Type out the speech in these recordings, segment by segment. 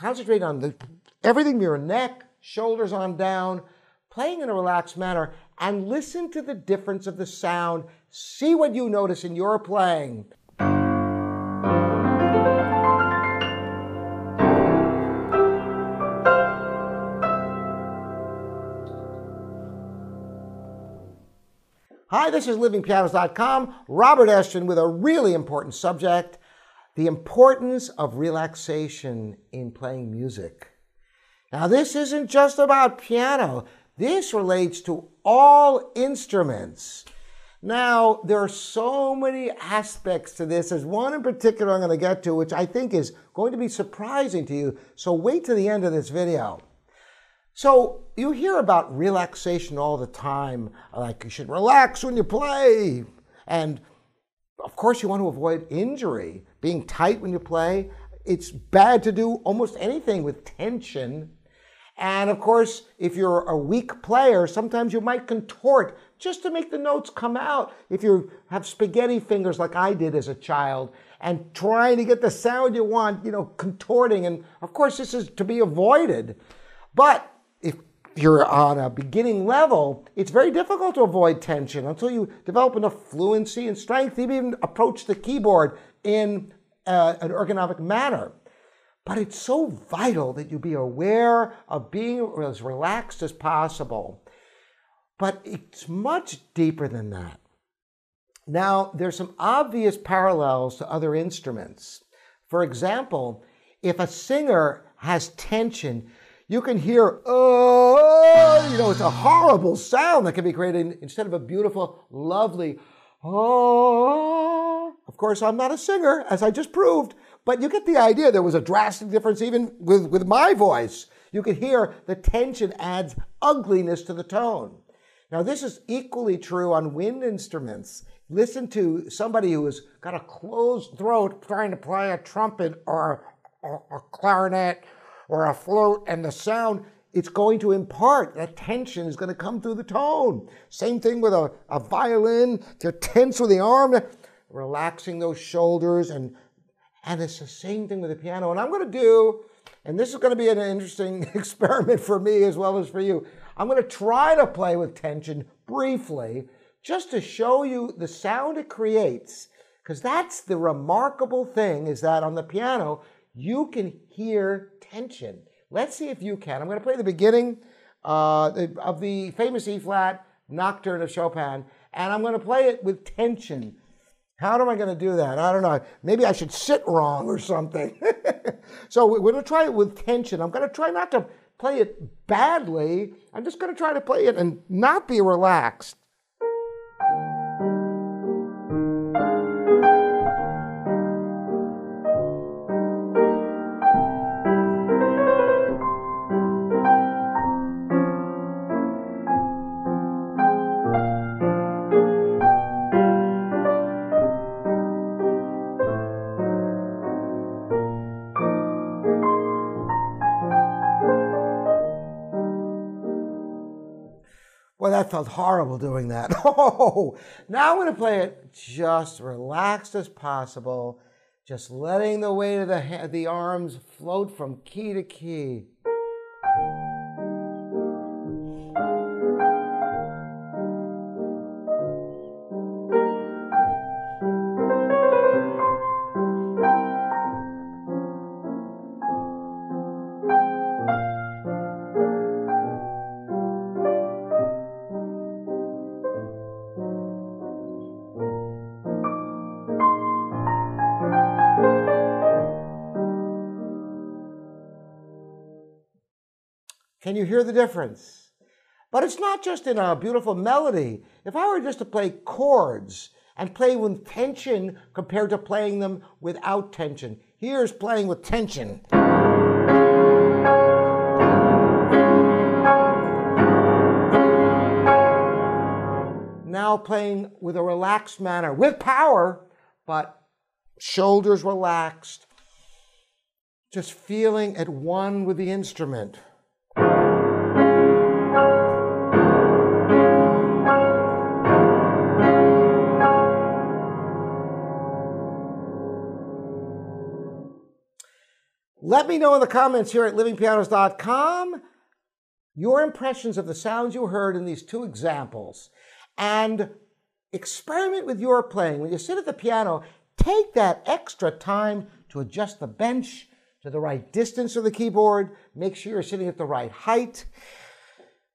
concentrate on the everything from your neck, shoulders on down, playing in a relaxed manner, and listen to the difference of the sound. See what you notice in your playing. Hi, this is livingpianos.com. Robert Estrin with a really important subject the importance of relaxation in playing music. Now, this isn't just about piano, this relates to all instruments. Now, there are so many aspects to this. There's one in particular I'm going to get to, which I think is going to be surprising to you. So, wait to the end of this video. So you hear about relaxation all the time, like you should relax when you play. And of course, you want to avoid injury, being tight when you play. It's bad to do almost anything with tension. And of course, if you're a weak player, sometimes you might contort just to make the notes come out. If you have spaghetti fingers like I did as a child and trying to get the sound you want, you know, contorting. And of course, this is to be avoided. But you're on a beginning level, it's very difficult to avoid tension until you develop enough fluency and strength to even approach the keyboard in uh, an ergonomic manner. But it's so vital that you be aware of being as relaxed as possible. But it's much deeper than that. Now, there's some obvious parallels to other instruments. For example, if a singer has tension, you can hear, oh, you know, it's a horrible sound that can be created instead of a beautiful, lovely, oh. Of course, I'm not a singer, as I just proved, but you get the idea. There was a drastic difference even with, with my voice. You could hear the tension adds ugliness to the tone. Now, this is equally true on wind instruments. Listen to somebody who has got a closed throat trying to play a trumpet or a clarinet or a flute and the sound, it's going to impart that tension is going to come through the tone. Same thing with a, a violin. If you're tense with the arm, relaxing those shoulders and and it's the same thing with the piano. And I'm going to do, and this is going to be an interesting experiment for me as well as for you. I'm going to try to play with tension briefly just to show you the sound it creates. Because that's the remarkable thing is that on the piano, you can hear tension. Let's see if you can. I'm going to play the beginning uh, of the famous E flat Nocturne of Chopin, and I'm going to play it with tension. How am I going to do that? I don't know. Maybe I should sit wrong or something. so we're going to try it with tension. I'm going to try not to play it badly. I'm just going to try to play it and not be relaxed. Well, that felt horrible doing that. Oh, now I'm going to play it just relaxed as possible, just letting the weight of the, the arms float from key to key. Can you hear the difference? But it's not just in a beautiful melody. If I were just to play chords and play with tension compared to playing them without tension, here's playing with tension. Now playing with a relaxed manner, with power, but shoulders relaxed, just feeling at one with the instrument. Let me know in the comments here at livingpianos.com your impressions of the sounds you heard in these two examples. And experiment with your playing. When you sit at the piano, take that extra time to adjust the bench to the right distance of the keyboard. Make sure you're sitting at the right height.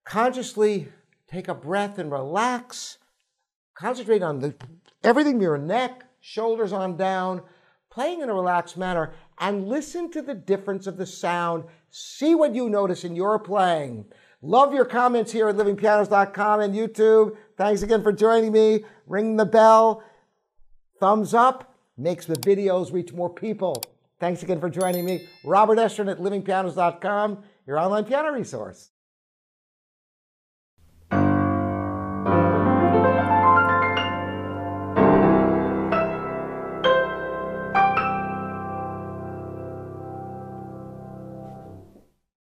Consciously take a breath and relax. Concentrate on the, everything your neck, shoulders on down, playing in a relaxed manner, and listen to the difference of the sound. See what you notice in your playing. Love your comments here at livingpianos.com and YouTube. Thanks again for joining me. Ring the bell. Thumbs up makes the videos reach more people. Thanks again for joining me. Robert Estrin at livingpianos.com, your online piano resource.